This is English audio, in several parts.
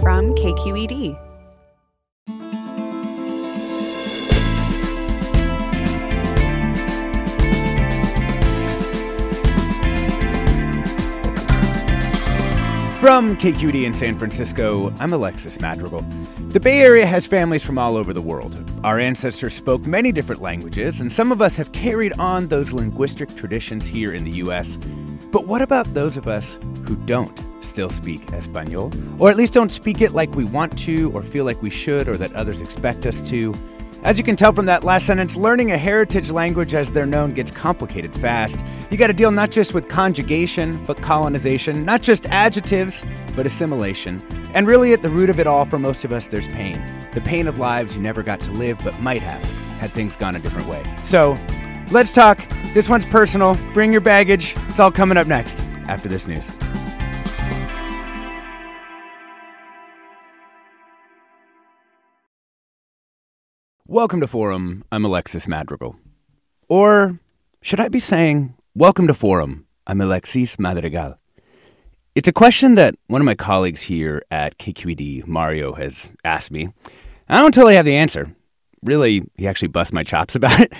from KQED. From KQED in San Francisco, I'm Alexis Madrigal. The Bay Area has families from all over the world. Our ancestors spoke many different languages, and some of us have carried on those linguistic traditions here in the U.S. But what about those of us who don't? still speak Espanol, or at least don't speak it like we want to, or feel like we should, or that others expect us to. As you can tell from that last sentence, learning a heritage language as they're known gets complicated fast. You got to deal not just with conjugation, but colonization, not just adjectives, but assimilation. And really, at the root of it all, for most of us, there's pain. The pain of lives you never got to live, but might have, had things gone a different way. So, let's talk. This one's personal. Bring your baggage. It's all coming up next after this news. Welcome to Forum. I'm Alexis Madrigal. Or should I be saying, Welcome to Forum. I'm Alexis Madrigal. It's a question that one of my colleagues here at KQED, Mario, has asked me. I don't totally have the answer. Really, he actually busts my chops about it.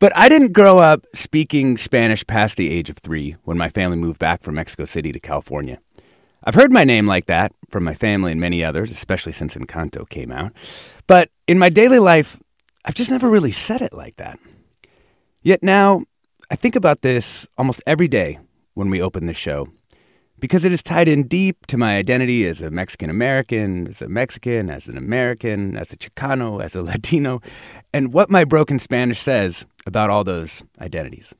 But I didn't grow up speaking Spanish past the age of three when my family moved back from Mexico City to California. I've heard my name like that from my family and many others, especially since Encanto came out. But in my daily life, I've just never really said it like that. Yet now, I think about this almost every day when we open the show because it is tied in deep to my identity as a Mexican American, as a Mexican, as an American, as a Chicano, as a Latino, and what my broken Spanish says about all those identities.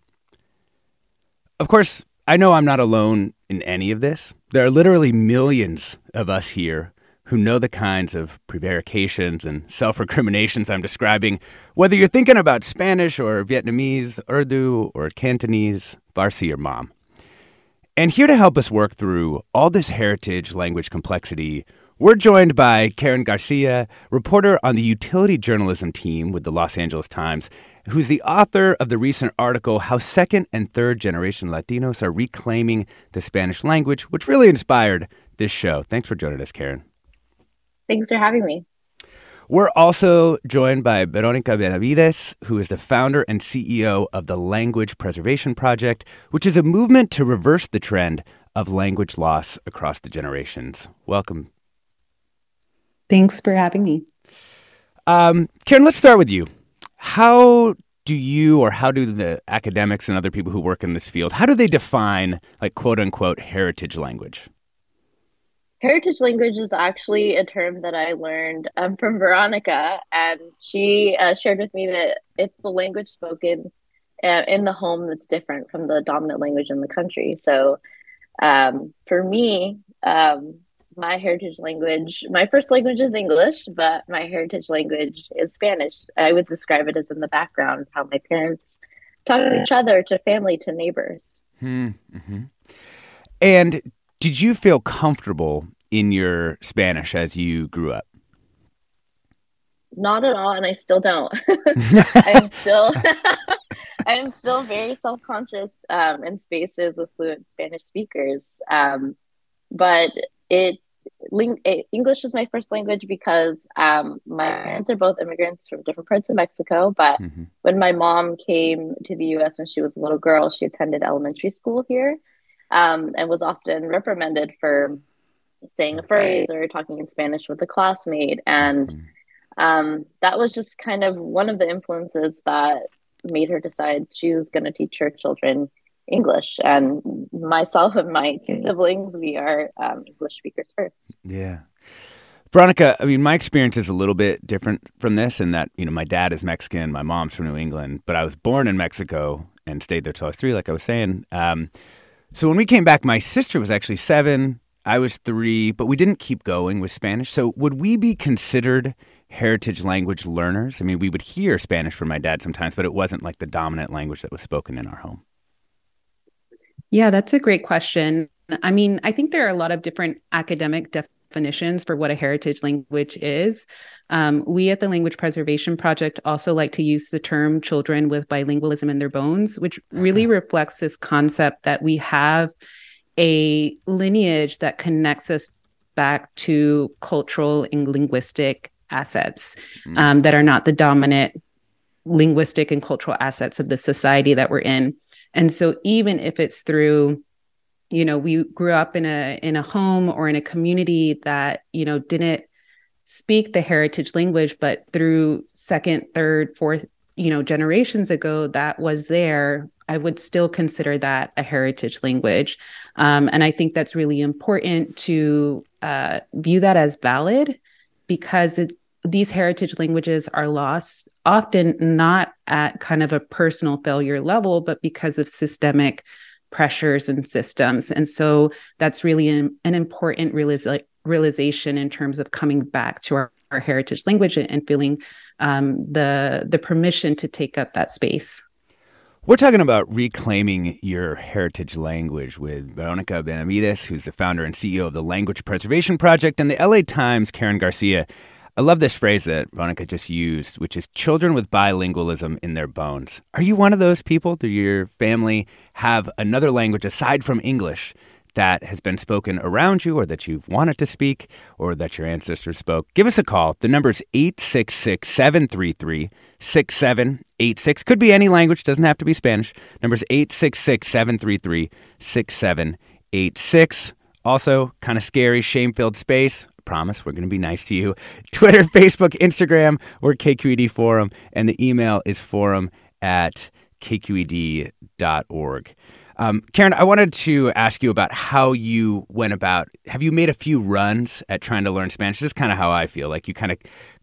Of course, I know I'm not alone in any of this. There are literally millions of us here who know the kinds of prevarications and self recriminations I'm describing, whether you're thinking about Spanish or Vietnamese, Urdu or Cantonese, Farsi or Hmong. And here to help us work through all this heritage language complexity, we're joined by Karen Garcia, reporter on the utility journalism team with the Los Angeles Times, who's the author of the recent article How Second and Third Generation Latinos Are Reclaiming the Spanish Language, which really inspired this show. Thanks for joining us, Karen. Thanks for having me. We're also joined by Veronica Benavides, who is the founder and CEO of the Language Preservation Project, which is a movement to reverse the trend of language loss across the generations. Welcome. Thanks for having me. Um, Karen, let's start with you. How do you or how do the academics and other people who work in this field, how do they define like quote unquote heritage language? Heritage language is actually a term that I learned um, from Veronica, and she uh, shared with me that it's the language spoken uh, in the home that's different from the dominant language in the country. So, um, for me, um, my heritage language, my first language is English, but my heritage language is Spanish. I would describe it as in the background, how my parents talk to each other, to family, to neighbors. Hmm, mm-hmm. And did you feel comfortable in your Spanish as you grew up? Not at all, and I still don't. I'm still, I'm still very self-conscious um, in spaces with fluent Spanish speakers. Um, but it's ling- English is my first language because um, my parents are both immigrants from different parts of Mexico. But mm-hmm. when my mom came to the U.S. when she was a little girl, she attended elementary school here um, and was often reprimanded for saying a phrase or talking in Spanish with a classmate. And um, that was just kind of one of the influences that made her decide she was going to teach her children English. And myself and my two siblings, we are um, English speakers first. Yeah. Veronica, I mean, my experience is a little bit different from this in that, you know, my dad is Mexican, my mom's from New England, but I was born in Mexico and stayed there till I was three, like I was saying. Um, so when we came back, my sister was actually seven. I was three, but we didn't keep going with Spanish. So would we be considered heritage language learners? I mean, we would hear Spanish from my dad sometimes, but it wasn't like the dominant language that was spoken in our home. Yeah, that's a great question. I mean, I think there are a lot of different academic definitions for what a heritage language is. Um, we at the Language Preservation Project also like to use the term children with bilingualism in their bones, which really reflects this concept that we have a lineage that connects us back to cultural and linguistic assets mm. um, that are not the dominant linguistic and cultural assets of the society that we're in. And so even if it's through you know we grew up in a in a home or in a community that you know didn't speak the heritage language but through second third fourth you know generations ago that was there i would still consider that a heritage language. Um, and i think that's really important to uh, view that as valid because it, these heritage languages are lost often not at kind of a personal failure level but because of systemic pressures and systems. And so that's really an, an important realiza- realization in terms of coming back to our, our heritage language and, and feeling um, the the permission to take up that space. We're talking about reclaiming your heritage language with Veronica Benavides, who's the founder and CEO of the Language Preservation Project, and the LA Times, Karen Garcia. I love this phrase that Veronica just used, which is children with bilingualism in their bones. Are you one of those people? Do your family have another language aside from English that has been spoken around you or that you've wanted to speak or that your ancestors spoke? Give us a call. The number is 866 733 6786. Could be any language, doesn't have to be Spanish. Number is 866 733 6786. Also, kind of scary, shame filled space promise we're going to be nice to you. Twitter, Facebook, Instagram, or KQED Forum. And the email is forum at kqed.org. Um, Karen, I wanted to ask you about how you went about. Have you made a few runs at trying to learn Spanish? This is kind of how I feel. Like you kind of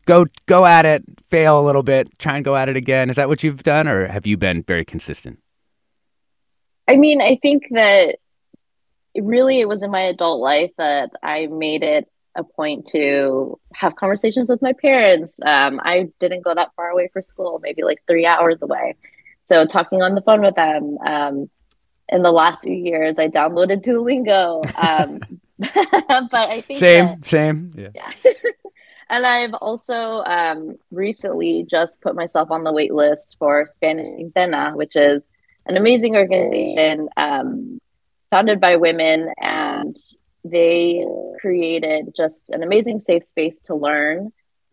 go go at it, fail a little bit, try and go at it again. Is that what you've done, or have you been very consistent? I mean, I think that really it was in my adult life that I made it a point to have conversations with my parents. Um, I didn't go that far away for school, maybe like three hours away. So talking on the phone with them. Um, in the last few years, I downloaded Duolingo. Um, but I think same, that, same, yeah. yeah. and I've also um, recently just put myself on the wait list for Spanish Sin Pena, which is an amazing organization um, founded by women and they created just an amazing safe space to learn,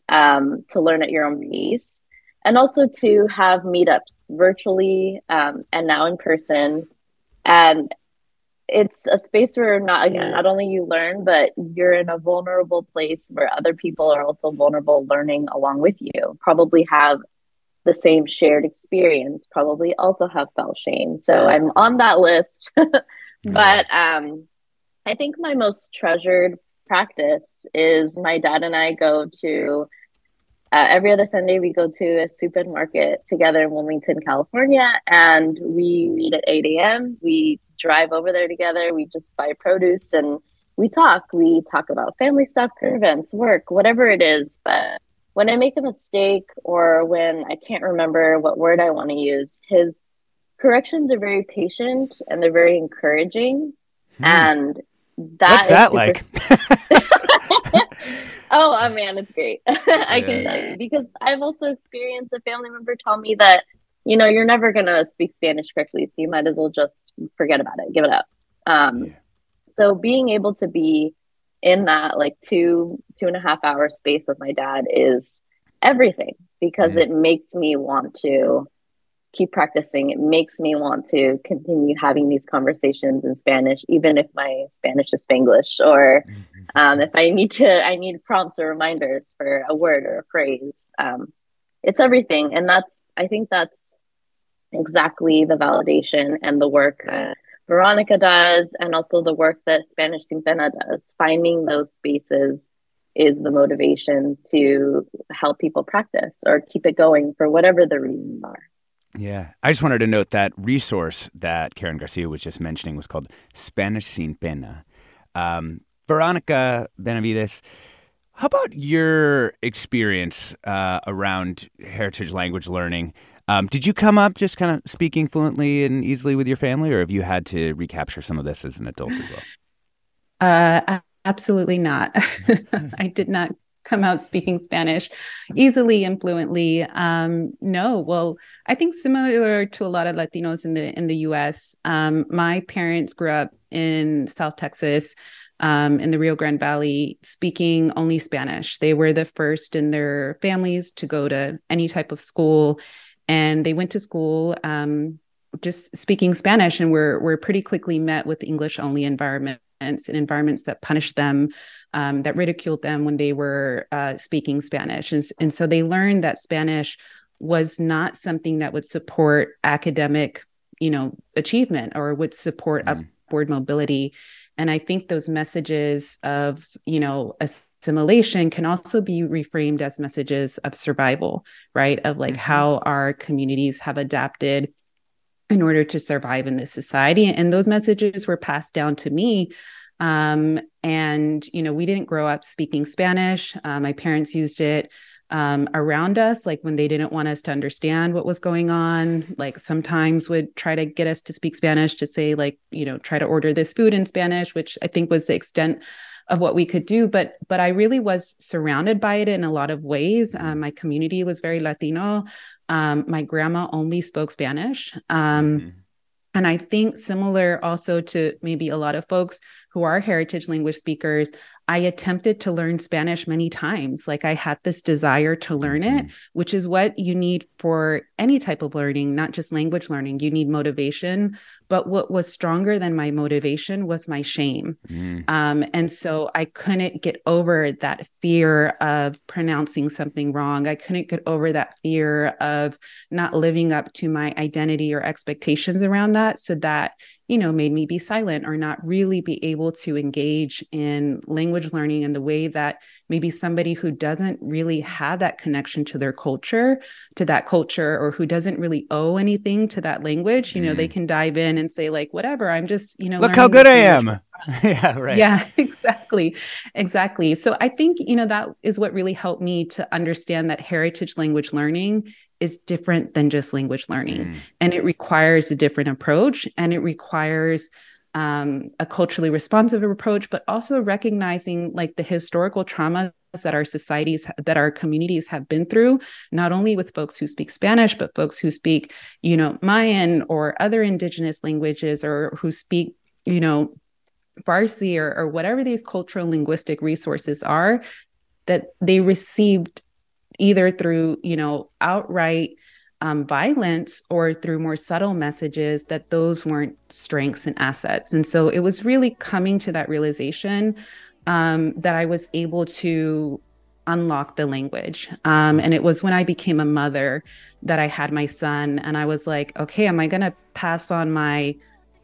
um, to learn at your own pace, and also to have meetups virtually um, and now in person. And it's a space where not again not only you learn, but you're in a vulnerable place where other people are also vulnerable, learning along with you. Probably have the same shared experience. Probably also have felt shame. So I'm on that list. but um I think my most treasured practice is my dad and I go to uh, every other Sunday we go to a supermarket together in Wilmington, California, and we meet at 8 a.m. We drive over there together. We just buy produce and we talk. We talk about family stuff, current events, work, whatever it is. But when I make a mistake or when I can't remember what word I want to use, his corrections are very patient and they're very encouraging. Hmm. And that What's that super... like? oh, oh man, it's great. I yeah. can tell you because I've also experienced a family member tell me that you know you're never gonna speak Spanish correctly, so you might as well just forget about it, give it up. Um, yeah. So being able to be in that like two two and a half hour space with my dad is everything because yeah. it makes me want to keep practicing. It makes me want to continue having these conversations in Spanish, even if my Spanish is Spanglish, or mm-hmm. um, if I need to, I need prompts or reminders for a word or a phrase. Um, it's everything, and that's I think that's exactly the validation and the work that Veronica does, and also the work that Spanish Sin Pena does. Finding those spaces is the motivation to help people practice or keep it going for whatever the reasons are. Yeah. I just wanted to note that resource that Karen Garcia was just mentioning was called Spanish Sin Pena. Um, Veronica Benavides, how about your experience uh, around heritage language learning? Um, did you come up just kind of speaking fluently and easily with your family, or have you had to recapture some of this as an adult as well? Uh, absolutely not. I did not come out speaking Spanish easily and fluently. Um, no, well, I think similar to a lot of Latinos in the in the U.S. Um, my parents grew up in South Texas. Um, in the Rio Grande Valley, speaking only Spanish. They were the first in their families to go to any type of school, and they went to school um, just speaking Spanish, and were were pretty quickly met with English only environment and environments that punished them, um, that ridiculed them when they were uh, speaking Spanish. And, and so they learned that Spanish was not something that would support academic, you know, achievement or would support mm. upward mobility. And I think those messages of, you know, assimilation can also be reframed as messages of survival, right? Of like mm-hmm. how our communities have adapted in order to survive in this society. And those messages were passed down to me. Um, and, you know, we didn't grow up speaking Spanish. Uh, my parents used it um, around us, like when they didn't want us to understand what was going on, like sometimes would try to get us to speak Spanish to say, like, you know, try to order this food in Spanish, which I think was the extent of what we could do but but i really was surrounded by it in a lot of ways um, my community was very latino um, my grandma only spoke Spanish. Um, mm-hmm. And I think similar also to maybe a lot of folks who are heritage language speakers, I attempted to learn Spanish many times. Like I had this desire to learn mm-hmm. it, which is what you need for any type of learning, not just language learning. You need motivation. But what was stronger than my motivation was my shame. Mm. Um, and so I couldn't get over that fear of pronouncing something wrong. I couldn't get over that fear of not living up to my identity or expectations around that. So that you know, made me be silent or not really be able to engage in language learning in the way that maybe somebody who doesn't really have that connection to their culture, to that culture, or who doesn't really owe anything to that language, you know, they mm. can dive in and say, like, whatever, I'm just, you know, look how good I am. yeah, right. Yeah, exactly. Exactly. So I think, you know, that is what really helped me to understand that heritage language learning is different than just language learning. Mm. And it requires a different approach and it requires um, a culturally responsive approach, but also recognizing like the historical traumas that our societies that our communities have been through not only with folks who speak spanish but folks who speak you know mayan or other indigenous languages or who speak you know farsi or, or whatever these cultural linguistic resources are that they received either through, you know, outright um, violence or through more subtle messages that those weren't strengths and assets. And so it was really coming to that realization um, that I was able to unlock the language. Um, and it was when I became a mother that I had my son, and I was like, okay, am I going to pass on my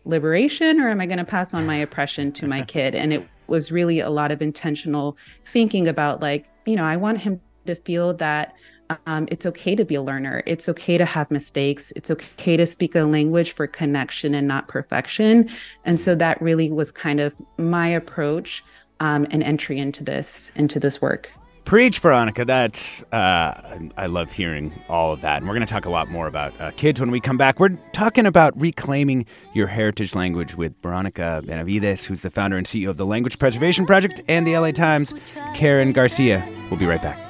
liberation or am I going to pass on my oppression to my kid? And it was really a lot of intentional thinking about, like, you know, I want him to feel that um, it's okay to be a learner. It's okay to have mistakes. It's okay to speak a language for connection and not perfection. And so that really was kind of my approach um, and entry into this into this work. Preach, Veronica. That's uh, I love hearing all of that, and we're going to talk a lot more about uh, kids when we come back. We're talking about reclaiming your heritage language with Veronica Benavides, who's the founder and CEO of the Language Preservation Project and the LA Times. Karen Garcia. We'll be right back.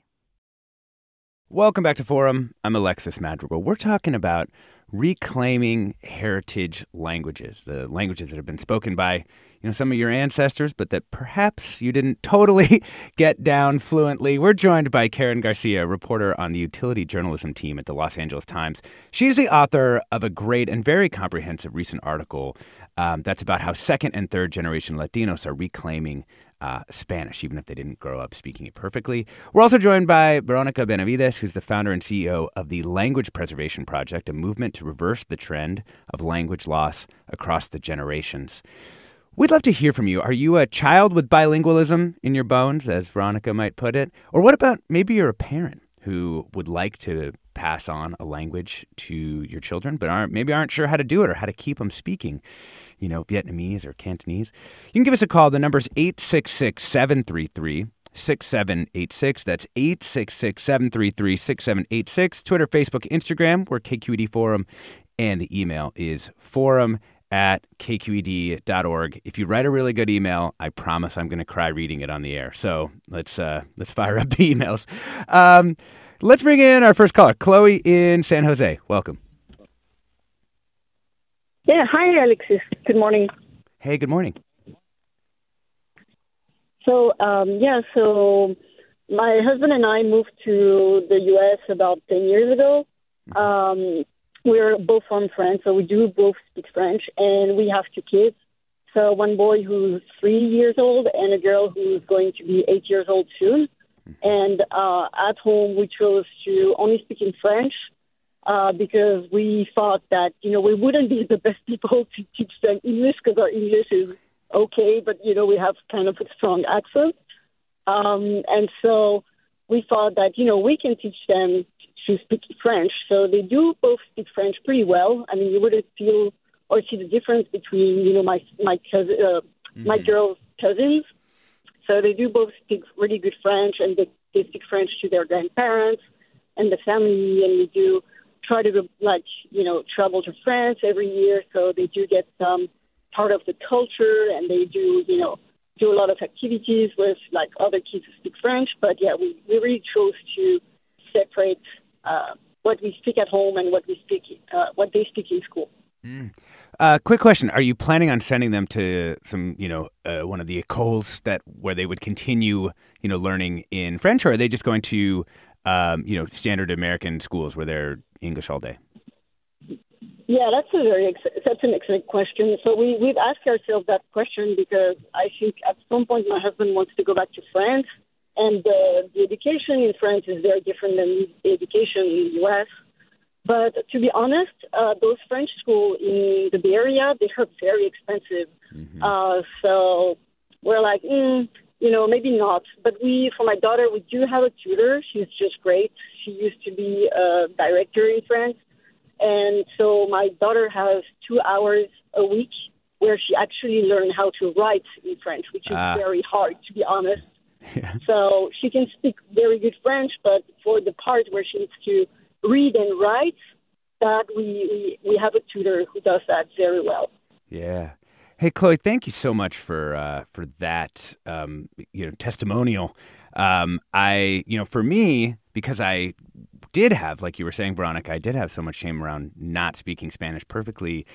Welcome back to Forum. I'm Alexis Madrigal. We're talking about reclaiming heritage languages, the languages that have been spoken by, you know, some of your ancestors, but that perhaps you didn't totally get down fluently. We're joined by Karen Garcia, reporter on the utility journalism team at the Los Angeles Times. She's the author of a great and very comprehensive recent article um, that's about how second and third generation Latinos are reclaiming uh, Spanish, even if they didn't grow up speaking it perfectly. We're also joined by Veronica Benavides, who's the founder and CEO of the Language Preservation Project, a movement to reverse the trend of language loss across the generations. We'd love to hear from you. Are you a child with bilingualism in your bones, as Veronica might put it? Or what about maybe you're a parent who would like to pass on a language to your children, but aren't maybe aren't sure how to do it or how to keep them speaking? you know, Vietnamese or Cantonese, you can give us a call. The number is 866 733 6786. That's 866 733 6786. Twitter, Facebook, Instagram, we're KQED Forum. And the email is forum at kqed.org. If you write a really good email, I promise I'm going to cry reading it on the air. So let's uh, let's fire up the emails. Um, let's bring in our first caller, Chloe in San Jose. Welcome. Yeah, hi, Alexis. Good morning. Hey, good morning. So, um, yeah, so my husband and I moved to the U.S. about 10 years ago. Um, we're both from France, so we do both speak French, and we have two kids. So, one boy who's three years old and a girl who's going to be eight years old soon. And uh, at home, we chose to only speak in French uh, because we thought that you know we wouldn't be the best people to teach them English because our English is okay, but you know we have kind of a strong accent, um, and so we thought that you know we can teach them to speak French. So they do both speak French pretty well. I mean, you wouldn't feel or see the difference between you know my my cousin, uh, mm-hmm. my girls' cousins. So they do both speak really good French, and they, they speak French to their grandparents and the family, and we do try to like you know travel to France every year, so they do get some part of the culture, and they do you know do a lot of activities with like other kids who speak French. But yeah, we we really chose to separate uh, what we speak at home and what we speak uh, what they speak in school. Mm. Uh, quick question: Are you planning on sending them to some, you know, uh, one of the écoles that where they would continue, you know, learning in French, or are they just going to, um, you know, standard American schools where they're English all day? Yeah, that's a very that's an excellent question. So we we've asked ourselves that question because I think at some point my husband wants to go back to France, and uh, the education in France is very different than the education in the U.S. But to be honest, uh, those French schools in the Bay Area they are very expensive. Mm-hmm. Uh, so we're like, mm, you know, maybe not. But we, for my daughter, we do have a tutor. She's just great. She used to be a director in France. And so my daughter has two hours a week where she actually learned how to write in French, which is ah. very hard, to be honest. Yeah. So she can speak very good French, but for the part where she needs to read and write, that we, we, we have a tutor who does that very well. Yeah. Hey, Chloe, thank you so much for uh, for that um, you know testimonial. Um, I you know for me because I did have like you were saying, Veronica, I did have so much shame around not speaking Spanish perfectly.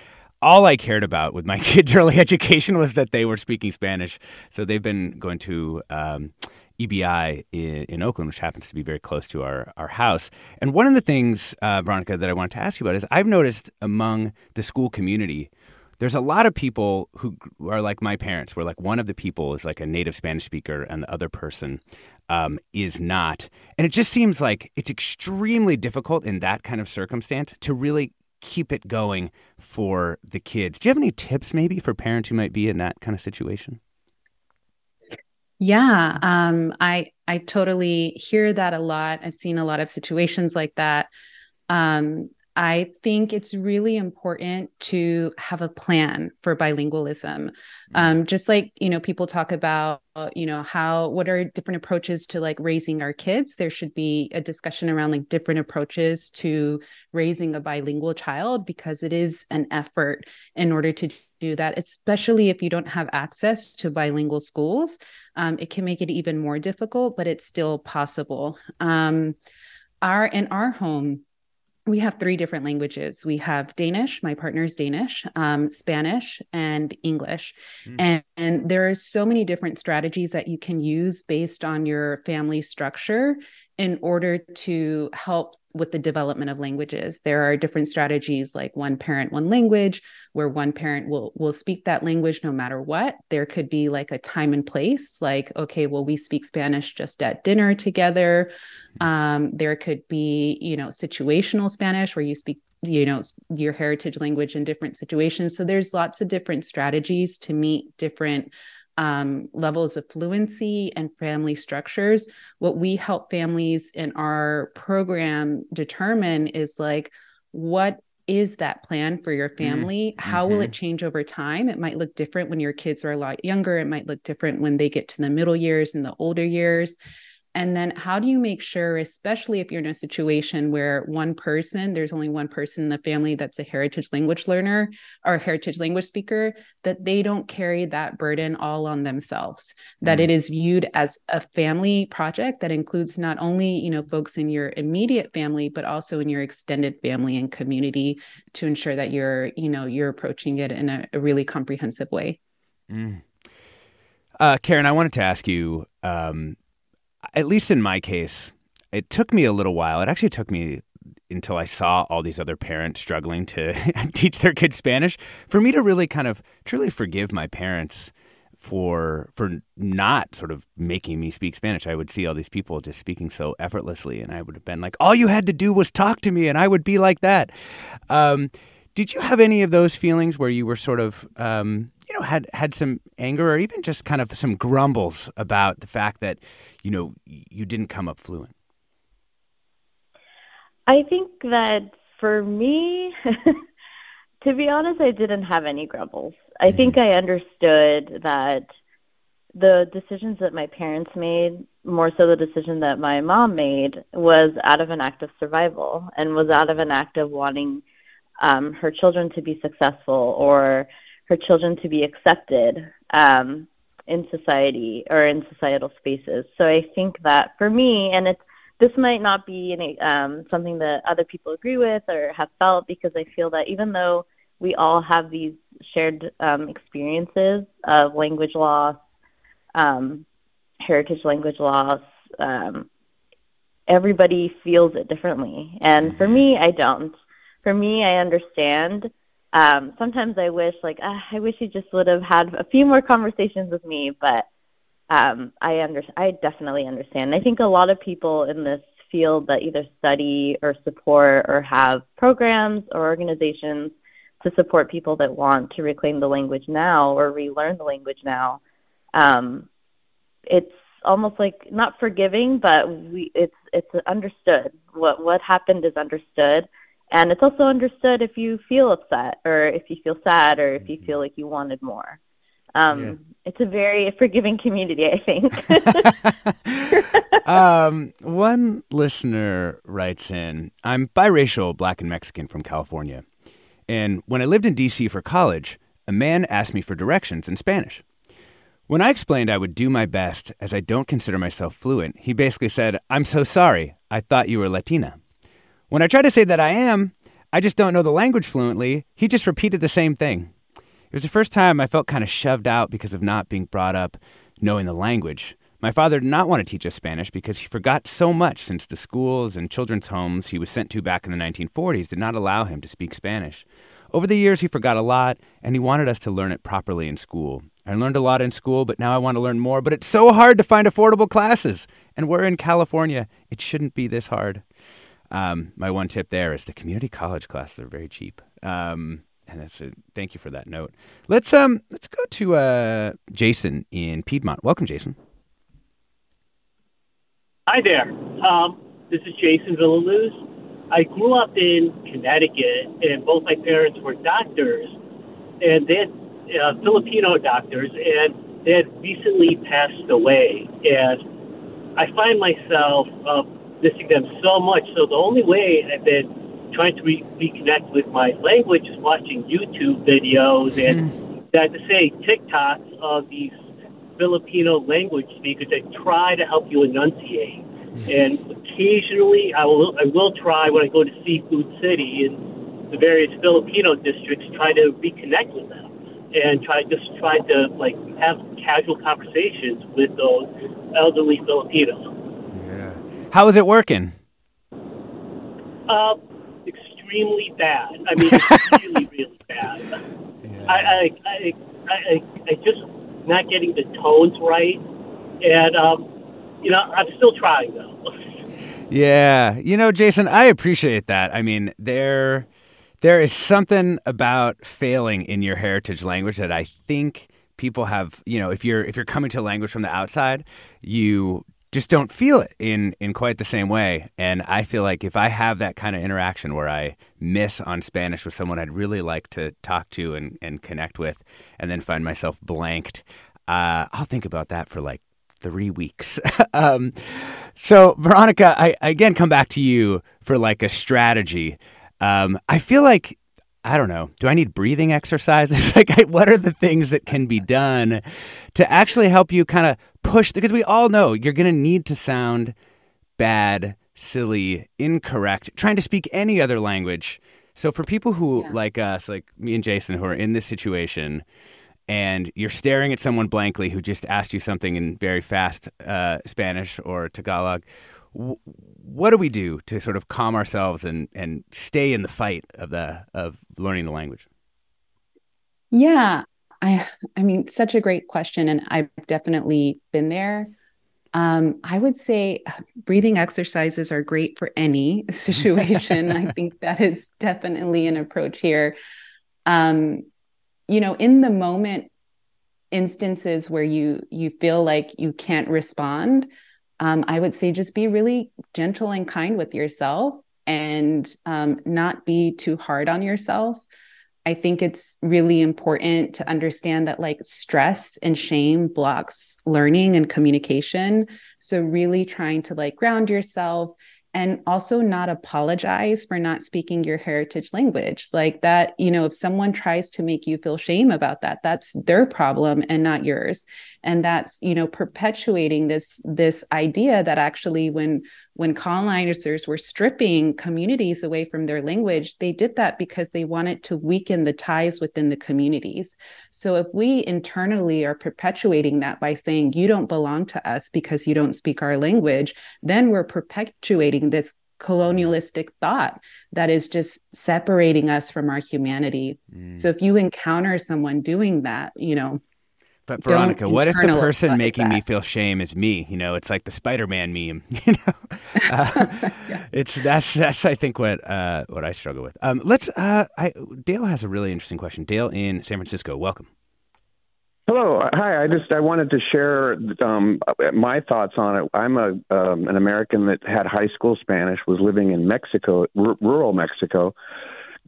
All I cared about with my kids' early education was that they were speaking Spanish. So they've been going to um, EBI in, in, Oakland, which happens to be very close to our, our house. And one of the things, uh, Veronica, that I wanted to ask you about is I've noticed among the school community there's a lot of people who are like my parents, where like one of the people is like a native Spanish speaker and the other person um, is not. And it just seems like it's extremely difficult in that kind of circumstance to really keep it going for the kids. Do you have any tips maybe for parents who might be in that kind of situation? Yeah, um, I I totally hear that a lot. I've seen a lot of situations like that. Um, I think it's really important to have a plan for bilingualism. Mm-hmm. Um, just like, you know, people talk about, you know, how, what are different approaches to like raising our kids? There should be a discussion around like different approaches to raising a bilingual child because it is an effort in order to do that, especially if you don't have access to bilingual schools. Um, it can make it even more difficult, but it's still possible. Um, our in our home, we have three different languages. We have Danish, my partner's Danish, um, Spanish, and English. Mm. And, and there are so many different strategies that you can use based on your family structure in order to help with the development of languages. There are different strategies like one parent one language where one parent will will speak that language no matter what. There could be like a time and place like okay well we speak spanish just at dinner together. Um, there could be you know situational spanish where you speak you know your heritage language in different situations. So there's lots of different strategies to meet different um, levels of fluency and family structures. What we help families in our program determine is like, what is that plan for your mm-hmm. family? Mm-hmm. How will it change over time? It might look different when your kids are a lot younger. It might look different when they get to the middle years and the older years. And then how do you make sure, especially if you're in a situation where one person, there's only one person in the family that's a heritage language learner or heritage language speaker, that they don't carry that burden all on themselves, that mm. it is viewed as a family project that includes not only, you know, folks in your immediate family, but also in your extended family and community to ensure that you're, you know, you're approaching it in a, a really comprehensive way. Mm. Uh, Karen, I wanted to ask you, um, at least in my case, it took me a little while. It actually took me until I saw all these other parents struggling to teach their kids Spanish for me to really kind of truly forgive my parents for for not sort of making me speak Spanish. I would see all these people just speaking so effortlessly, and I would have been like, "All you had to do was talk to me," and I would be like that. Um, did you have any of those feelings where you were sort of um, you know had had some anger or even just kind of some grumbles about the fact that you know you didn't come up fluent i think that for me to be honest i didn't have any grumbles i mm-hmm. think i understood that the decisions that my parents made more so the decision that my mom made was out of an act of survival and was out of an act of wanting um, her children to be successful or her children to be accepted um, in society or in societal spaces. So I think that for me, and it's this might not be any, um, something that other people agree with or have felt because I feel that even though we all have these shared um, experiences of language loss, um, heritage language loss, um, everybody feels it differently. And for mm-hmm. me, I don't. For me, I understand um, sometimes I wish like uh, I wish he just would have had a few more conversations with me, but um, I under I definitely understand. I think a lot of people in this field that either study or support or have programs or organizations to support people that want to reclaim the language now or relearn the language now. Um, it's almost like not forgiving, but we it's it's understood. What what happened is understood and it's also understood if you feel upset or if you feel sad or if you feel like you wanted more. Um, yeah. It's a very forgiving community, I think. um, one listener writes in I'm biracial, black and Mexican from California. And when I lived in D.C. for college, a man asked me for directions in Spanish. When I explained I would do my best as I don't consider myself fluent, he basically said, I'm so sorry. I thought you were Latina. When I try to say that I am, I just don't know the language fluently, he just repeated the same thing. It was the first time I felt kind of shoved out because of not being brought up knowing the language. My father did not want to teach us Spanish because he forgot so much since the schools and children's homes he was sent to back in the 1940s did not allow him to speak Spanish. Over the years, he forgot a lot, and he wanted us to learn it properly in school. I learned a lot in school, but now I want to learn more. But it's so hard to find affordable classes. And we're in California. It shouldn't be this hard. Um, my one tip there is the community college classes are very cheap. Um, and that's a, thank you for that note. Let's um let's go to uh, Jason in Piedmont. Welcome, Jason. Hi there. Um, this is Jason Villaluz. I grew up in Connecticut, and both my parents were doctors, and they had uh, Filipino doctors, and they had recently passed away. And I find myself uh, missing them so much. So the only way I've been trying to re- reconnect with my language is watching YouTube videos and, mm. that to say, TikToks of these Filipino language speakers that try to help you enunciate. And occasionally, I will I will try when I go to Seafood City in the various Filipino districts, try to reconnect with them and try just try to like have casual conversations with those elderly Filipinos. Yeah. How is it working? Uh, extremely bad. I mean, really, really bad. Yeah. I, I, I, I, I just not getting the tones right, and um, you know, I'm still trying though. yeah, you know, Jason, I appreciate that. I mean, there, there is something about failing in your heritage language that I think people have. You know, if you're if you're coming to language from the outside, you just don't feel it in in quite the same way. And I feel like if I have that kind of interaction where I miss on Spanish with someone I'd really like to talk to and, and connect with, and then find myself blanked, uh, I'll think about that for like three weeks. um, so, Veronica, I, I, again come back to you for like a strategy. Um, I feel like I don't know. Do I need breathing exercises? like, what are the things that can be done to actually help you kind of push? Because we all know you're going to need to sound bad, silly, incorrect, trying to speak any other language. So, for people who yeah. like us, like me and Jason, who are in this situation, and you're staring at someone blankly who just asked you something in very fast uh, Spanish or Tagalog, what do we do to sort of calm ourselves and, and stay in the fight of the of learning the language? Yeah, I I mean, such a great question, and I've definitely been there. Um, I would say uh, breathing exercises are great for any situation. I think that is definitely an approach here. Um, you know in the moment instances where you you feel like you can't respond um, i would say just be really gentle and kind with yourself and um, not be too hard on yourself. I think it's really important to understand that like stress and shame blocks learning and communication. So really trying to like ground yourself and also not apologize for not speaking your heritage language. Like that you know if someone tries to make you feel shame about that that's their problem and not yours. And that's you know perpetuating this this idea that actually when when colonizers were stripping communities away from their language, they did that because they wanted to weaken the ties within the communities. So if we internally are perpetuating that by saying, you don't belong to us because you don't speak our language, then we're perpetuating this colonialistic thought that is just separating us from our humanity. Mm. So if you encounter someone doing that, you know, but Veronica, what if the person making that. me feel shame is me? You know, it's like the Spider-Man meme. You know, uh, yeah. it's that's that's I think what uh, what I struggle with. Um, let's. Uh, I, Dale has a really interesting question. Dale in San Francisco, welcome. Hello, hi. I just I wanted to share um, my thoughts on it. I'm a um, an American that had high school Spanish, was living in Mexico, r- rural Mexico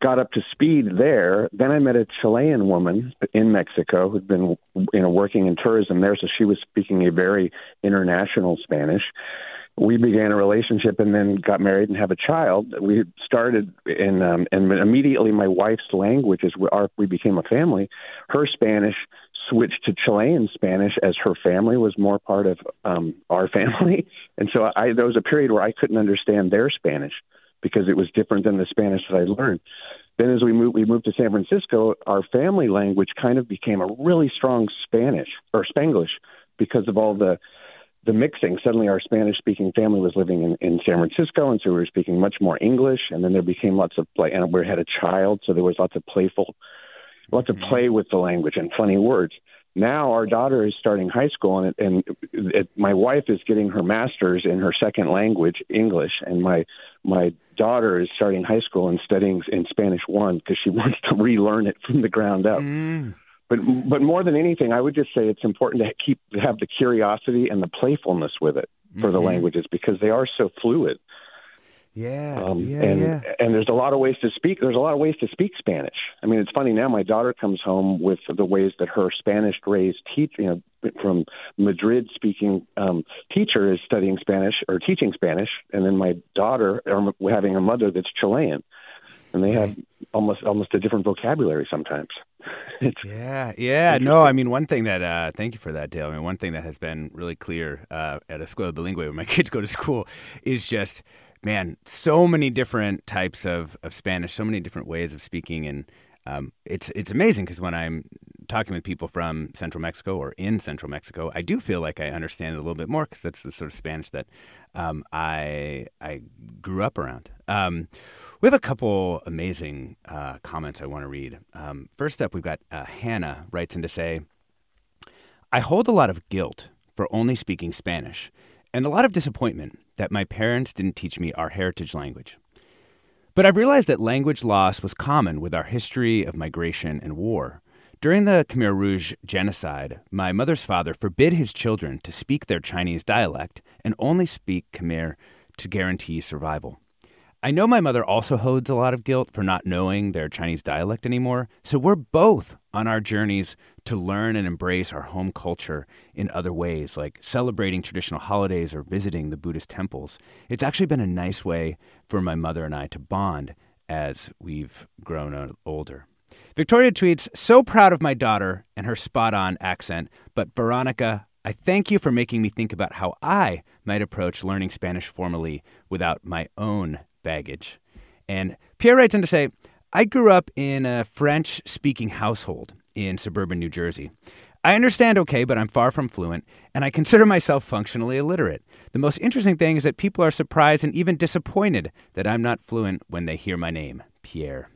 got up to speed there. Then I met a Chilean woman in Mexico who'd been, you know, working in tourism there, so she was speaking a very international Spanish. We began a relationship and then got married and have a child. We started in, um, and immediately my wife's language is our, we became a family. Her Spanish switched to Chilean Spanish as her family was more part of um, our family, and so I there was a period where I couldn't understand their Spanish because it was different than the Spanish that I learned. Then, as we moved, we moved to San Francisco. Our family language kind of became a really strong Spanish or Spanglish because of all the the mixing. Suddenly, our Spanish-speaking family was living in, in San Francisco, and so we were speaking much more English. And then there became lots of play, and we had a child, so there was lots of playful, lots of mm-hmm. play with the language and funny words now our daughter is starting high school and, and it, my wife is getting her master's in her second language english and my my daughter is starting high school and studying in spanish one because she wants to relearn it from the ground up mm. but but more than anything i would just say it's important to keep have the curiosity and the playfulness with it for mm-hmm. the languages because they are so fluid Yeah, Um, yeah, and yeah. and there's a lot of ways to speak. There's a lot of ways to speak Spanish. I mean, it's funny now. My daughter comes home with the ways that her Spanish-raised teach, you know, from Madrid speaking um, teacher is studying Spanish or teaching Spanish, and then my daughter are having a mother that's Chilean, and they have almost almost a different vocabulary sometimes. Yeah, yeah. No, I mean, one thing that, uh, thank you for that, Dale. I mean, one thing that has been really clear uh, at a Escuela Bilingüe, where my kids go to school, is just, man, so many different types of, of Spanish, so many different ways of speaking. And um, it's, it's amazing because when I'm talking with people from Central Mexico or in Central Mexico, I do feel like I understand it a little bit more because that's the sort of Spanish that um, I, I grew up around. Um, we have a couple amazing uh, comments I want to read. Um, first up, we've got uh, Hannah writes in to say, I hold a lot of guilt for only speaking Spanish and a lot of disappointment that my parents didn't teach me our heritage language. But I've realized that language loss was common with our history of migration and war. During the Khmer Rouge genocide, my mother's father forbid his children to speak their Chinese dialect and only speak Khmer to guarantee survival. I know my mother also holds a lot of guilt for not knowing their Chinese dialect anymore, so we're both on our journeys to learn and embrace our home culture in other ways, like celebrating traditional holidays or visiting the Buddhist temples. It's actually been a nice way for my mother and I to bond as we've grown older. Victoria tweets, So proud of my daughter and her spot on accent, but Veronica, I thank you for making me think about how I might approach learning Spanish formally without my own baggage. And Pierre writes in to say, I grew up in a French speaking household in suburban New Jersey. I understand okay, but I'm far from fluent, and I consider myself functionally illiterate. The most interesting thing is that people are surprised and even disappointed that I'm not fluent when they hear my name, Pierre.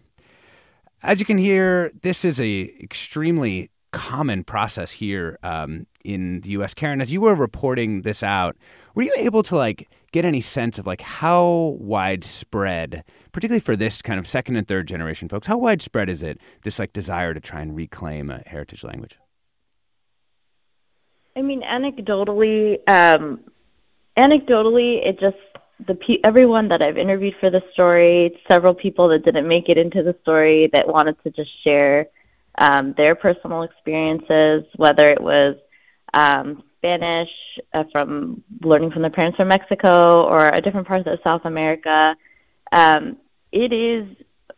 As you can hear, this is a extremely common process here um, in the U.S. Karen, as you were reporting this out, were you able to like get any sense of like how widespread, particularly for this kind of second and third generation folks, how widespread is it this like desire to try and reclaim a heritage language? I mean, anecdotally, um, anecdotally, it just the everyone that I've interviewed for the story, several people that didn't make it into the story that wanted to just share um, their personal experiences, whether it was um, Spanish uh, from learning from their parents from Mexico or a different parts of South America. Um, it is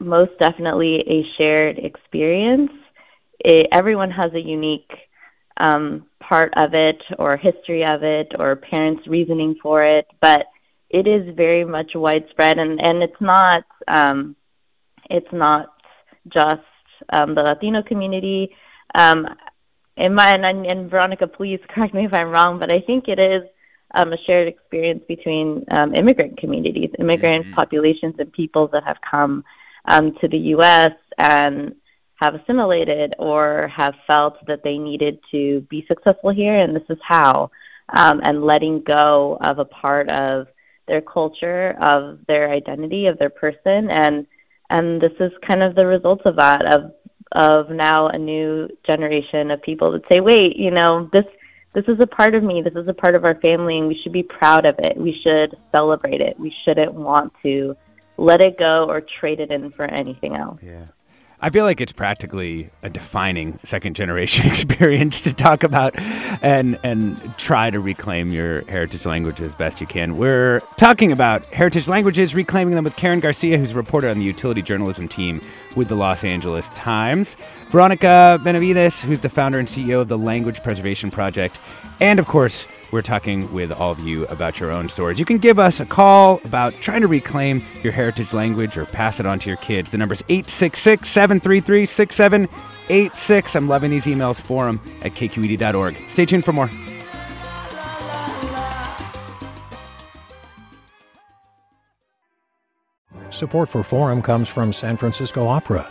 most definitely a shared experience. It, everyone has a unique um, part of it or history of it or parents' reasoning for it, but it is very much widespread and, and it's not um, it's not just um, the Latino community. Um, and, my, and, and Veronica, please correct me if I'm wrong, but I think it is um, a shared experience between um, immigrant communities, immigrant Mhm. populations, and peoples that have come um, to the U.S. and have assimilated or have felt that they needed to be successful here, and this is how. Um, and letting go of a part of their culture, of their identity, of their person, and and this is kind of the results of that of of now a new generation of people that say, wait, you know, this this is a part of me, this is a part of our family, and we should be proud of it. We should celebrate it. We shouldn't want to let it go or trade it in for anything else. Yeah. I feel like it's practically a defining second generation experience to talk about and and try to reclaim your heritage language as best you can. We're talking about heritage languages, reclaiming them with Karen Garcia, who's a reporter on the utility journalism team with the Los Angeles Times, Veronica Benavides, who's the founder and CEO of the Language Preservation Project, and of course, we're talking with all of you about your own stories. You can give us a call about trying to reclaim your heritage language or pass it on to your kids. The number's 866 733 6786. I'm loving these emails. Forum at kqed.org. Stay tuned for more. Support for Forum comes from San Francisco Opera.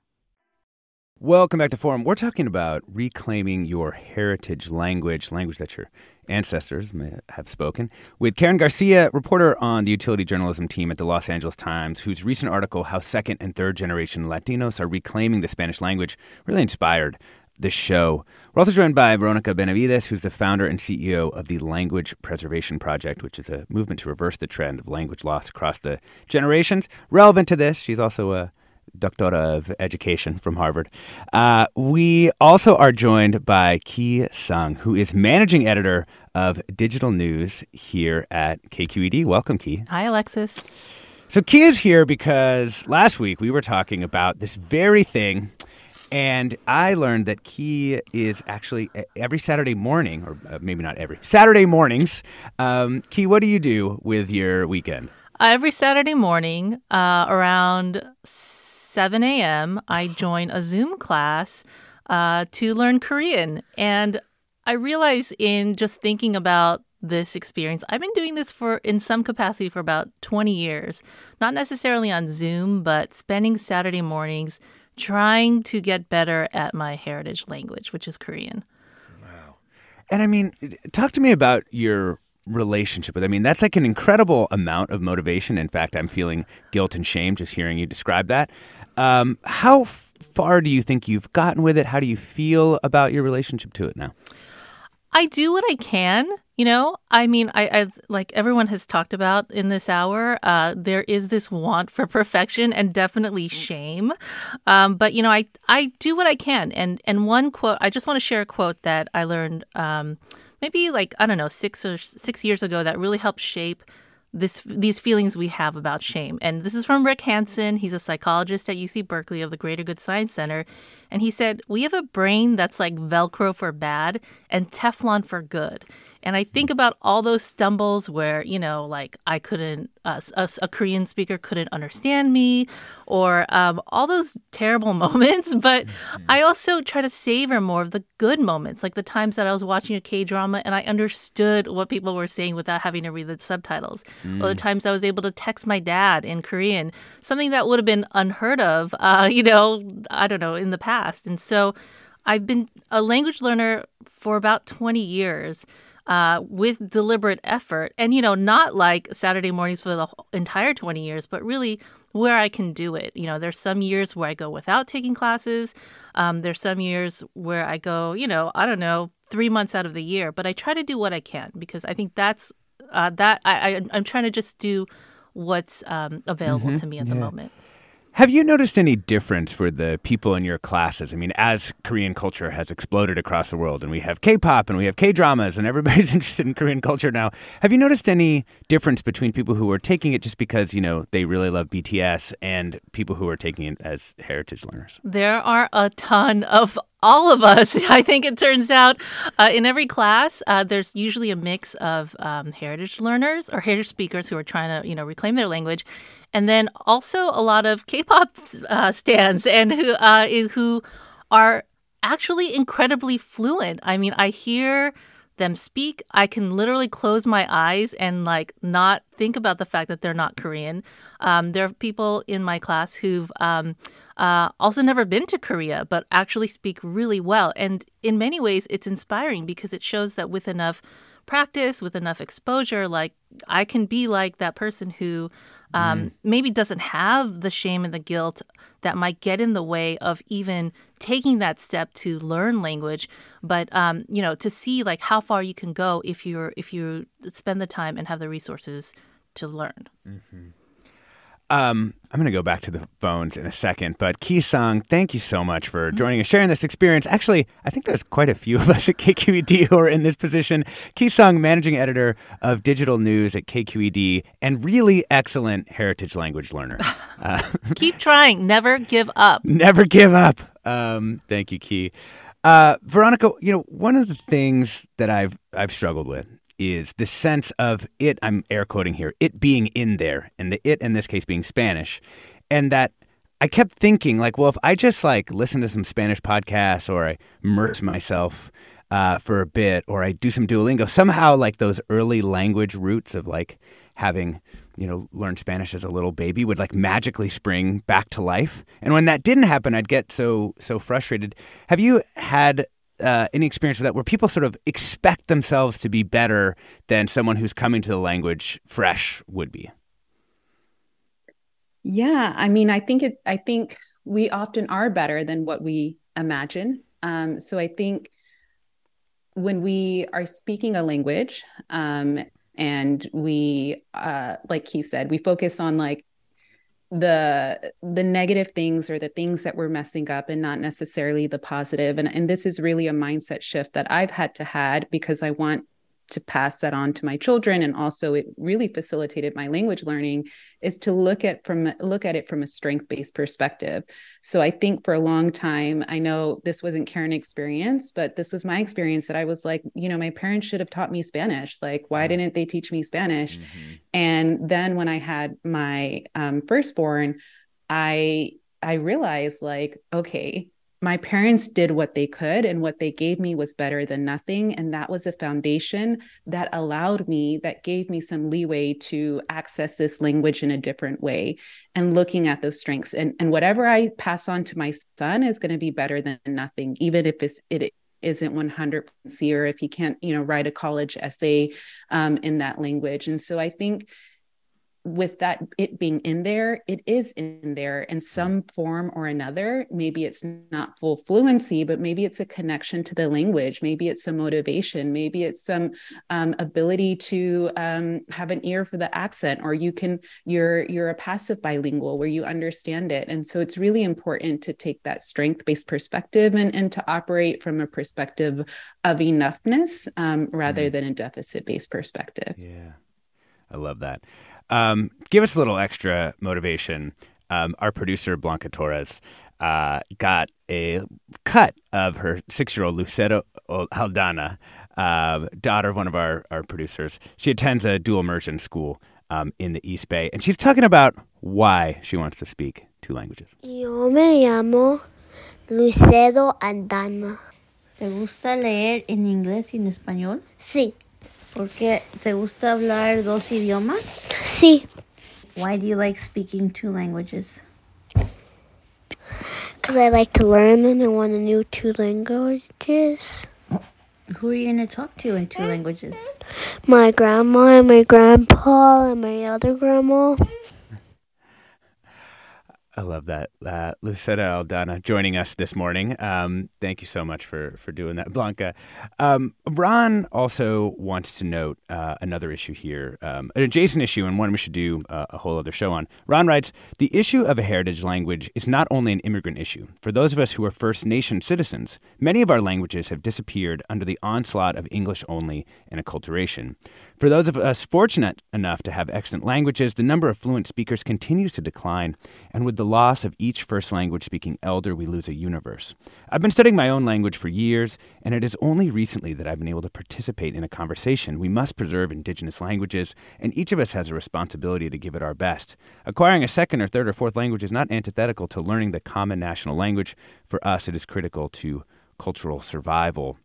Welcome back to Forum. We're talking about reclaiming your heritage language, language that your ancestors may have spoken, with Karen Garcia, reporter on the utility journalism team at the Los Angeles Times, whose recent article, How Second and Third Generation Latinos Are Reclaiming the Spanish Language, really inspired this show. We're also joined by Veronica Benavides, who's the founder and CEO of the Language Preservation Project, which is a movement to reverse the trend of language loss across the generations. Relevant to this, she's also a doctora of education from Harvard. Uh, we also are joined by Ki Sung, who is managing editor of digital news here at KQED. Welcome, Ki. Hi, Alexis. So, Ki is here because last week we were talking about this very thing. And I learned that Ki is actually every Saturday morning, or uh, maybe not every Saturday mornings. Um, Ki, what do you do with your weekend? Uh, every Saturday morning, uh, around 7 a.m., I join a Zoom class uh, to learn Korean. And I realize in just thinking about this experience, I've been doing this for in some capacity for about 20 years, not necessarily on Zoom, but spending Saturday mornings trying to get better at my heritage language, which is Korean. Wow. And I mean, talk to me about your relationship with. I mean, that's like an incredible amount of motivation. In fact, I'm feeling guilt and shame just hearing you describe that. Um, how f- far do you think you've gotten with it? How do you feel about your relationship to it now? I do what I can. You know, I mean, I, I like everyone has talked about in this hour. Uh, there is this want for perfection and definitely shame. Um, but you know, I I do what I can. And and one quote, I just want to share a quote that I learned um, maybe like I don't know six or six years ago that really helped shape this these feelings we have about shame. And this is from Rick Hanson. He's a psychologist at UC Berkeley of the Greater Good Science Center. And he said, "We have a brain that's like Velcro for bad and Teflon for good." And I think about all those stumbles where, you know, like I couldn't, uh, a, a, Korean speaker couldn't understand me, or um, all those terrible moments. But mm-hmm. I also try to savor more of the good moments, like the times that I was watching a K drama and I understood what people were saying without having to read the subtitles, mm. or the mm. times I was able to text my dad in Korean, something that would have been unheard of, uh, you know, I don't know, in the past. And so I've been a language learner for about 20 years uh, with deliberate effort. And, you know, not like Saturday mornings for the entire 20 years, but really where I can do it. You know, there's some years where I go without taking classes. Um, there's some years where I go, you know, I don't know, three months out of the year, but I try to do what I can because I think that's uh, that I, I, am trying to just do what's um, available mm-hmm. to me at yeah. the moment. Have you noticed any difference for the people in your classes? I mean, as Korean culture has exploded across the world and we have K pop and we have K dramas and everybody's interested in Korean culture now, have you noticed any difference between people who are taking it just because, you know, they really love BTS and people who are taking it as heritage learners? There are a ton of all of us. I think it turns out uh, in every class, uh, there's usually a mix of um, heritage learners or heritage speakers who are trying to, you know, reclaim their language, and then also a lot of K-pop uh, stands and who uh, who are actually incredibly fluent. I mean, I hear them speak. I can literally close my eyes and like not think about the fact that they're not Korean. Um, there are people in my class who've um, uh, also never been to Korea, but actually speak really well. And in many ways, it's inspiring because it shows that with enough practice, with enough exposure, like I can be like that person who um, mm. maybe doesn't have the shame and the guilt that might get in the way of even taking that step to learn language but um, you know to see like how far you can go if you're if you spend the time and have the resources to learn mm-hmm. Um, I'm going to go back to the phones in a second, but Ki Sung, thank you so much for mm-hmm. joining us, sharing this experience. Actually, I think there's quite a few of us at KQED who are in this position. Ki Sung, managing editor of digital news at KQED, and really excellent heritage language learner. Uh, Keep trying. Never give up. Never give up. Um, thank you, Ki. Uh, Veronica, you know, one of the things that I've I've struggled with is the sense of it. I'm air quoting here. It being in there, and the it in this case being Spanish, and that I kept thinking like, well, if I just like listen to some Spanish podcasts or I immerse myself uh, for a bit or I do some Duolingo, somehow like those early language roots of like having you know learned Spanish as a little baby would like magically spring back to life. And when that didn't happen, I'd get so so frustrated. Have you had uh, any experience with that where people sort of expect themselves to be better than someone who's coming to the language fresh would be? Yeah, I mean, I think it. I think we often are better than what we imagine. Um, so I think when we are speaking a language um, and we uh, like he said we focus on like the the negative things or the things that we're messing up and not necessarily the positive. And and this is really a mindset shift that I've had to had because I want to pass that on to my children. And also it really facilitated my language learning is to look at from look at it from a strength based perspective. So i think for a long time i know this wasn't karen experience but this was my experience that i was like you know my parents should have taught me spanish. Like why didn't they teach me spanish? Mm-hmm. and then when i had my um, firstborn i i realized like okay my parents did what they could and what they gave me was better than nothing and that was a foundation that allowed me that gave me some leeway to access this language in a different way and looking at those strengths. And and whatever i pass on to my son is going to be better than nothing even if it's it isn't 100 or if he can't you know write a college essay um, in that language. And so i think with that it being in there it is in there in some form or another. Maybe it's not full fluency but maybe it's a connection to the language. Maybe it's a motivation. Maybe it's some um, ability to um, have an ear for the accent or you can you're you're a passive bilingual where you understand it. And so it's really important to take that strength based perspective and, and to operate from a perspective of enoughness um, rather mm. than a deficit based perspective. Yeah. I love that um, give us a little extra motivation. Um, our producer, Blanca Torres, uh, got a cut of her six year old Lucero Aldana, uh, daughter of one of our, our producers. She attends a dual immersion school um, in the East Bay, and she's talking about why she wants to speak two languages. Yo me llamo Lucero Aldana. ¿Te gusta leer en inglés y en español? Sí. ¿Por qué te gusta hablar dos idiomas? Sí. Why do you like speaking two languages? Because I like to learn and I want to know two languages. Who are you going to talk to in two languages? My grandma and my grandpa and my other grandma. I love that. Uh, Lucetta Aldana joining us this morning. Um, thank you so much for, for doing that, Blanca. Um, Ron also wants to note uh, another issue here, um, an adjacent issue, and one we should do uh, a whole other show on. Ron writes The issue of a heritage language is not only an immigrant issue. For those of us who are First Nation citizens, many of our languages have disappeared under the onslaught of English only and acculturation. For those of us fortunate enough to have excellent languages, the number of fluent speakers continues to decline, and with the loss of each first language speaking elder, we lose a universe. I've been studying my own language for years, and it is only recently that I've been able to participate in a conversation. We must preserve indigenous languages, and each of us has a responsibility to give it our best. Acquiring a second or third or fourth language is not antithetical to learning the common national language. For us, it is critical to cultural survival.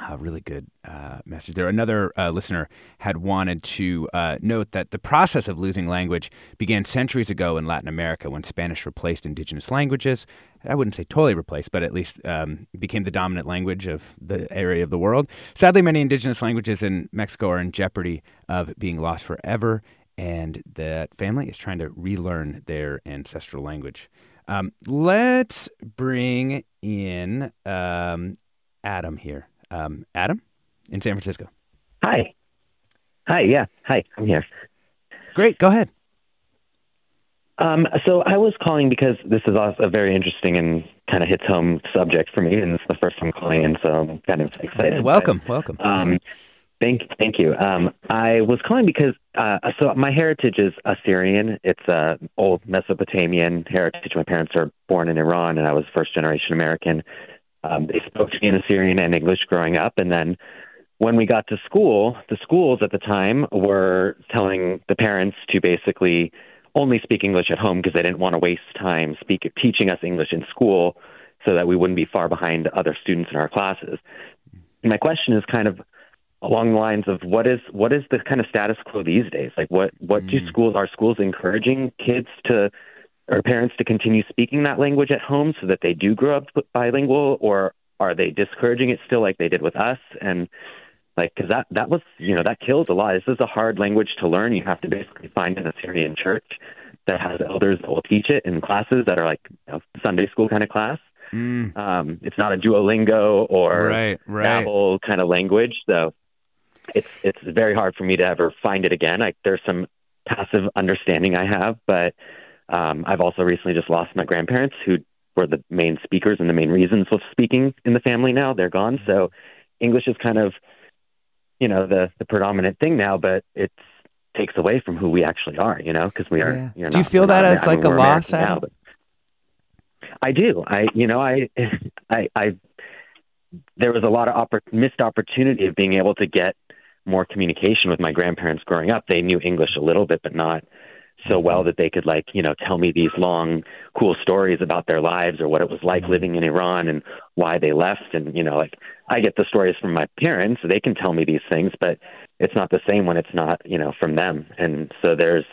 A really good uh, message there. Another uh, listener had wanted to uh, note that the process of losing language began centuries ago in Latin America when Spanish replaced indigenous languages. I wouldn't say totally replaced, but at least um, became the dominant language of the area of the world. Sadly, many indigenous languages in Mexico are in jeopardy of being lost forever, and that family is trying to relearn their ancestral language. Um, let's bring in um, Adam here um, Adam in San Francisco. Hi. Hi. Yeah. Hi. I'm here. Great. Go ahead. Um, so I was calling because this is also a very interesting and kind of hits home subject for me, and it's the first time calling in, so I'm kind of excited. Hey, welcome, but, welcome. Um, Thank, thank you. Um, I was calling because uh, so my heritage is Assyrian. It's a old Mesopotamian heritage. My parents are born in Iran, and I was first generation American. Um, they spoke to me in Assyrian and English growing up, and then when we got to school, the schools at the time were telling the parents to basically only speak English at home because they didn't want to waste time speak, teaching us English in school so that we wouldn't be far behind other students in our classes. And my question is kind of along the lines of what is what is the kind of status quo these days? Like what what mm. do schools are schools encouraging kids to or parents to continue speaking that language at home so that they do grow up bilingual or are they discouraging it still like they did with us? And like because that that was you know that kills a lot. This is a hard language to learn. You have to basically find an assyrian church that has elders that will teach it in classes that are like you know, sunday school kind of class. Mm. um, it's not a duolingo or right, right. Babbel kind of language so it's it's very hard for me to ever find it again. Like there's some passive understanding i have but um, i've also recently just lost my grandparents who were the main speakers and the main reasons of speaking in the family now they're gone so english is kind of you know the the predominant thing now, but it takes away from who we actually are, you know, because we are. Yeah. You know, Do you feel that as like a loss? Now, I do. I you know I I I there was a lot of oppor- missed opportunity of being able to get more communication with my grandparents growing up. They knew English a little bit, but not so well that they could like you know tell me these long cool stories about their lives or what it was like mm-hmm. living in Iran and why they left. And you know like I get the stories from my parents. They can tell me these things but it's not the same when it's not you know from them. And so there's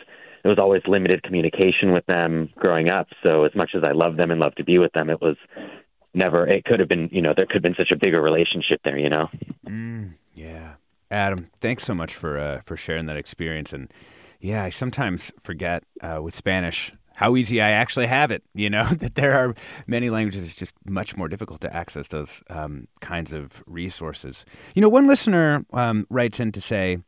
there was always limited communication with them growing up. So as much as I love them and love to be with them it was never it could have been you know there could have been such a bigger relationship there you know? Mm, yeah. Adam thanks so much for uh, for sharing that experience. And yeah, I sometimes forget uh, with Spanish how easy I actually have it. You know that there are many languages; it's just much more difficult to access those um, kinds of resources. You know, one listener um, writes in to say.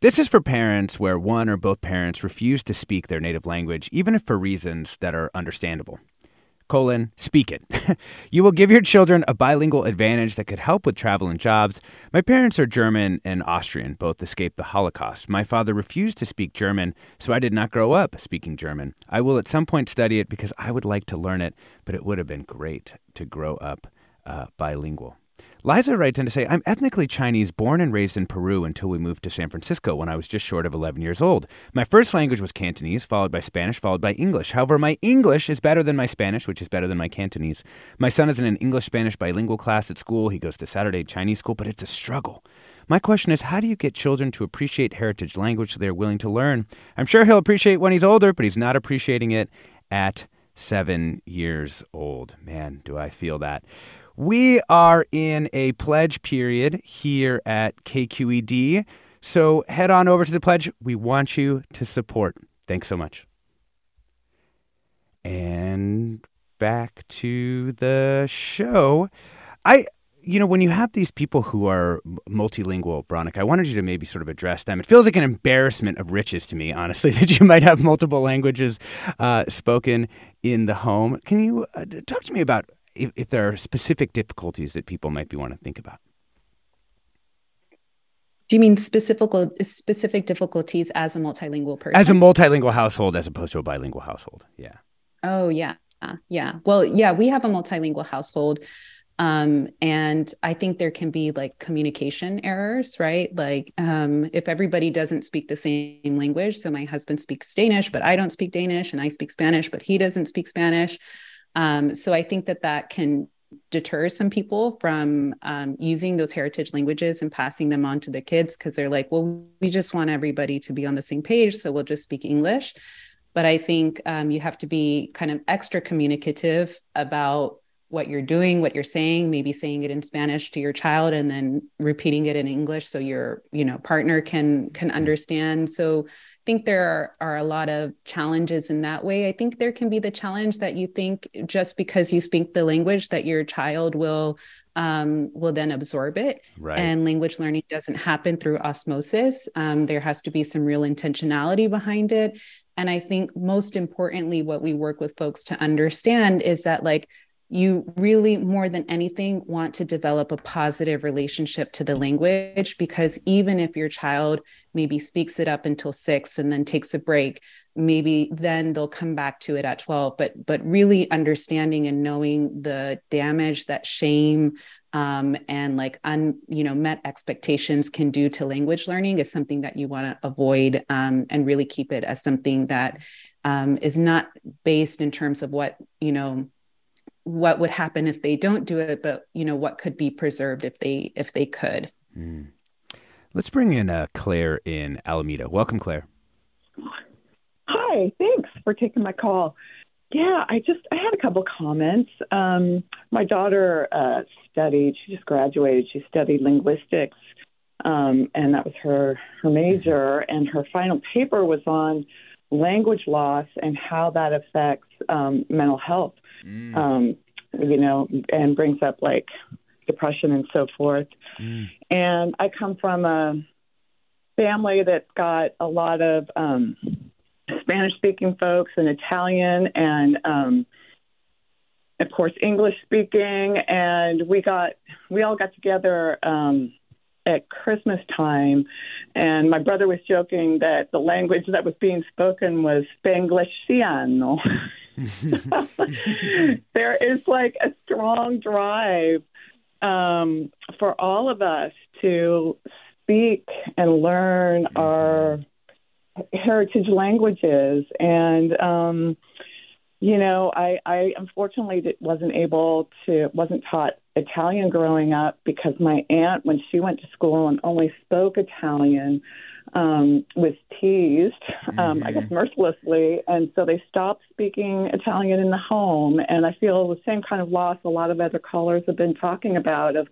This is for parents where one or both parents refuse to speak their native language, even if for reasons that are understandable colon, speak it. you will give your children a bilingual advantage that could help with travel and jobs. My parents are German and Austrian, both escaped the Holocaust. My father refused to speak German, so I did not grow up speaking German. I will at some point study it because I would like to learn it, but it would have been great to grow up uh, bilingual. Liza writes in to say, I'm ethnically Chinese, born and raised in Peru until we moved to San Francisco when I was just short of 11 years old. My first language was Cantonese, followed by Spanish, followed by English. However, my English is better than my Spanish, which is better than my Cantonese. My son is in an English Spanish bilingual class at school. He goes to Saturday Chinese school, but it's a struggle. My question is, how do you get children to appreciate heritage language so they're willing to learn? I'm sure he'll appreciate when he's older, but he's not appreciating it at seven years old. Man, do I feel that. We are in a pledge period here at KQED. So head on over to the pledge. We want you to support. Thanks so much. And back to the show. I you know, when you have these people who are multilingual, Veronica, I wanted you to maybe sort of address them. It feels like an embarrassment of riches to me, honestly, that you might have multiple languages uh, spoken in the home. Can you uh, talk to me about if, if there are specific difficulties that people might be want to think about. Do you mean specific specific difficulties as a multilingual person? As a multilingual household, as opposed to a bilingual household, yeah. Oh yeah, yeah. Well, yeah, we have a multilingual household, um, and I think there can be like communication errors, right? Like um, if everybody doesn't speak the same language, so my husband speaks Danish, but I don't speak Danish, and I speak Spanish, but he doesn't speak Spanish. Um, so I think that that can deter some people from um, using those heritage languages and passing them on to the kids because they're like, well, we just want everybody to be on the same page, so we'll just speak English. But I think um, you have to be kind of extra communicative about what you're doing, what you're saying, maybe saying it in Spanish to your child and then repeating it in English so your, you know, partner can can mm-hmm. understand. So think there are, are a lot of challenges in that way. I think there can be the challenge that you think just because you speak the language that your child will um, will then absorb it. Right. And language learning doesn't happen through osmosis. Um, there has to be some real intentionality behind it. And I think most importantly, what we work with folks to understand is that like you really more than anything want to develop a positive relationship to the language because even if your child maybe speaks it up until 6 and then takes a break. Maybe then they'll come back to it at 12 but but really understanding and knowing the damage that shame um, and like un you know met expectations can do to language learning is something that you want to avoid um, and really keep it as something that um, is not based in terms of what you know what would happen if they don't do it but you know what could be preserved if they if they could. Mm. Let's bring in uh, claire in alameda. Welcome claire. Hi thanks for taking my call. Yeah i just i had a couple comments. Um, my daughter uh, studied she just graduated she studied linguistics um, and that was her her major and her final paper was on language loss and how that affects um, mental health. Mm. um, you know, and brings up like depression and so forth. Mm. And I come from a family that's got a lot of um, Spanish speaking folks and Italian and um, of course English speaking and we got we all got together um, at Christmas time and my brother was joking that the language that was being spoken was Spanglishsiano. there is like a strong drive um, for all of us to speak and learn our heritage languages. And, um, you know, I, I unfortunately wasn't able to, wasn't taught Italian growing up because my aunt, when she went to school and only spoke Italian, um, was teased, um, mm-hmm. I guess mercilessly, and so they stopped speaking Italian in the home. And I feel the same kind of loss a lot of other callers have been talking about of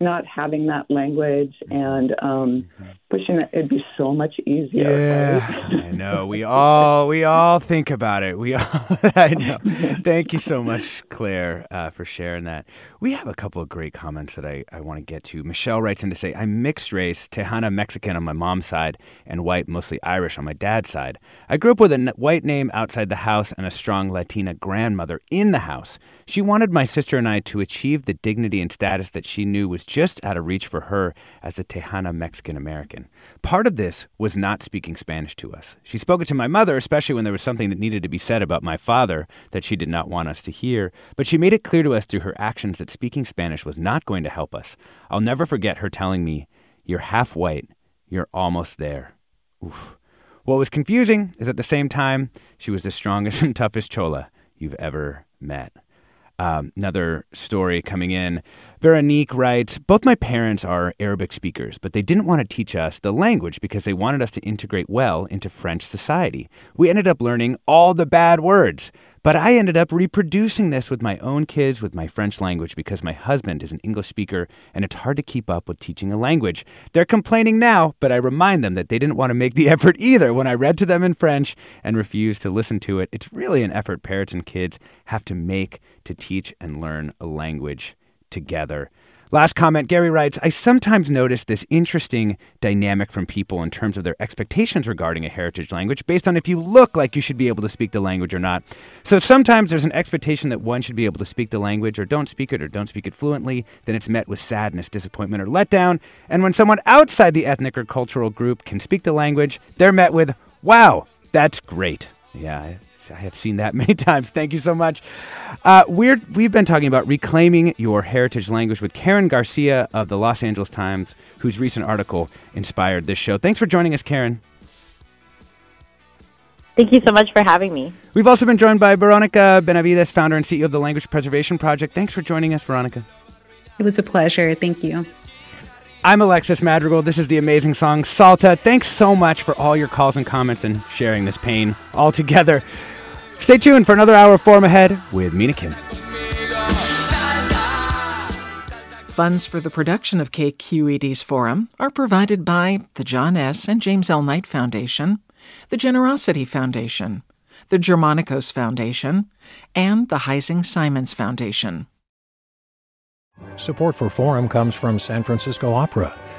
not having that language and um, wishing it, it'd be so much easier. Yeah, right? I know. We all we all think about it. We all. I know. Thank you so much, Claire, uh, for sharing that. We have a couple of great comments that I, I want to get to. Michelle writes in to say, "I'm mixed race, Tejana Mexican on my mom's side, and white, mostly Irish on my dad's side. I grew up with a white name outside the house and a strong Latina grandmother in the house. She wanted my sister and I to achieve the dignity and status that she knew was just out of reach for her as a Tejana Mexican American. Part of this was not speaking Spanish to us. She spoke it to my mother, especially when there was something that needed to be said about my father that she did not want us to hear, but she made it clear to us through her actions that speaking Spanish was not going to help us. I'll never forget her telling me, You're half white, you're almost there. Oof. What was confusing is at the same time, she was the strongest and toughest chola you've ever met. Um, another story coming in. Veronique writes Both my parents are Arabic speakers, but they didn't want to teach us the language because they wanted us to integrate well into French society. We ended up learning all the bad words. But I ended up reproducing this with my own kids with my French language because my husband is an English speaker and it's hard to keep up with teaching a language. They're complaining now, but I remind them that they didn't want to make the effort either when I read to them in French and refused to listen to it. It's really an effort parents and kids have to make to teach and learn a language together. Last comment Gary writes I sometimes notice this interesting dynamic from people in terms of their expectations regarding a heritage language based on if you look like you should be able to speak the language or not. So sometimes there's an expectation that one should be able to speak the language or don't speak it or don't speak it fluently. Then it's met with sadness, disappointment, or letdown. And when someone outside the ethnic or cultural group can speak the language, they're met with, wow, that's great. Yeah, I have seen that many times. Thank you so much. Uh, we're, we've been talking about reclaiming your heritage language with Karen Garcia of the Los Angeles Times, whose recent article inspired this show. Thanks for joining us, Karen. Thank you so much for having me. We've also been joined by Veronica Benavides, founder and CEO of the Language Preservation Project. Thanks for joining us, Veronica. It was a pleasure. Thank you. I'm Alexis Madrigal. This is the amazing song Salta. Thanks so much for all your calls and comments and sharing this pain all together. Stay tuned for another hour of Forum Ahead with Mina Kim. Funds for the production of KQED's Forum are provided by the John S. and James L. Knight Foundation, the Generosity Foundation, the Germanacos Foundation, and the Heising Simons Foundation. Support for Forum comes from San Francisco Opera.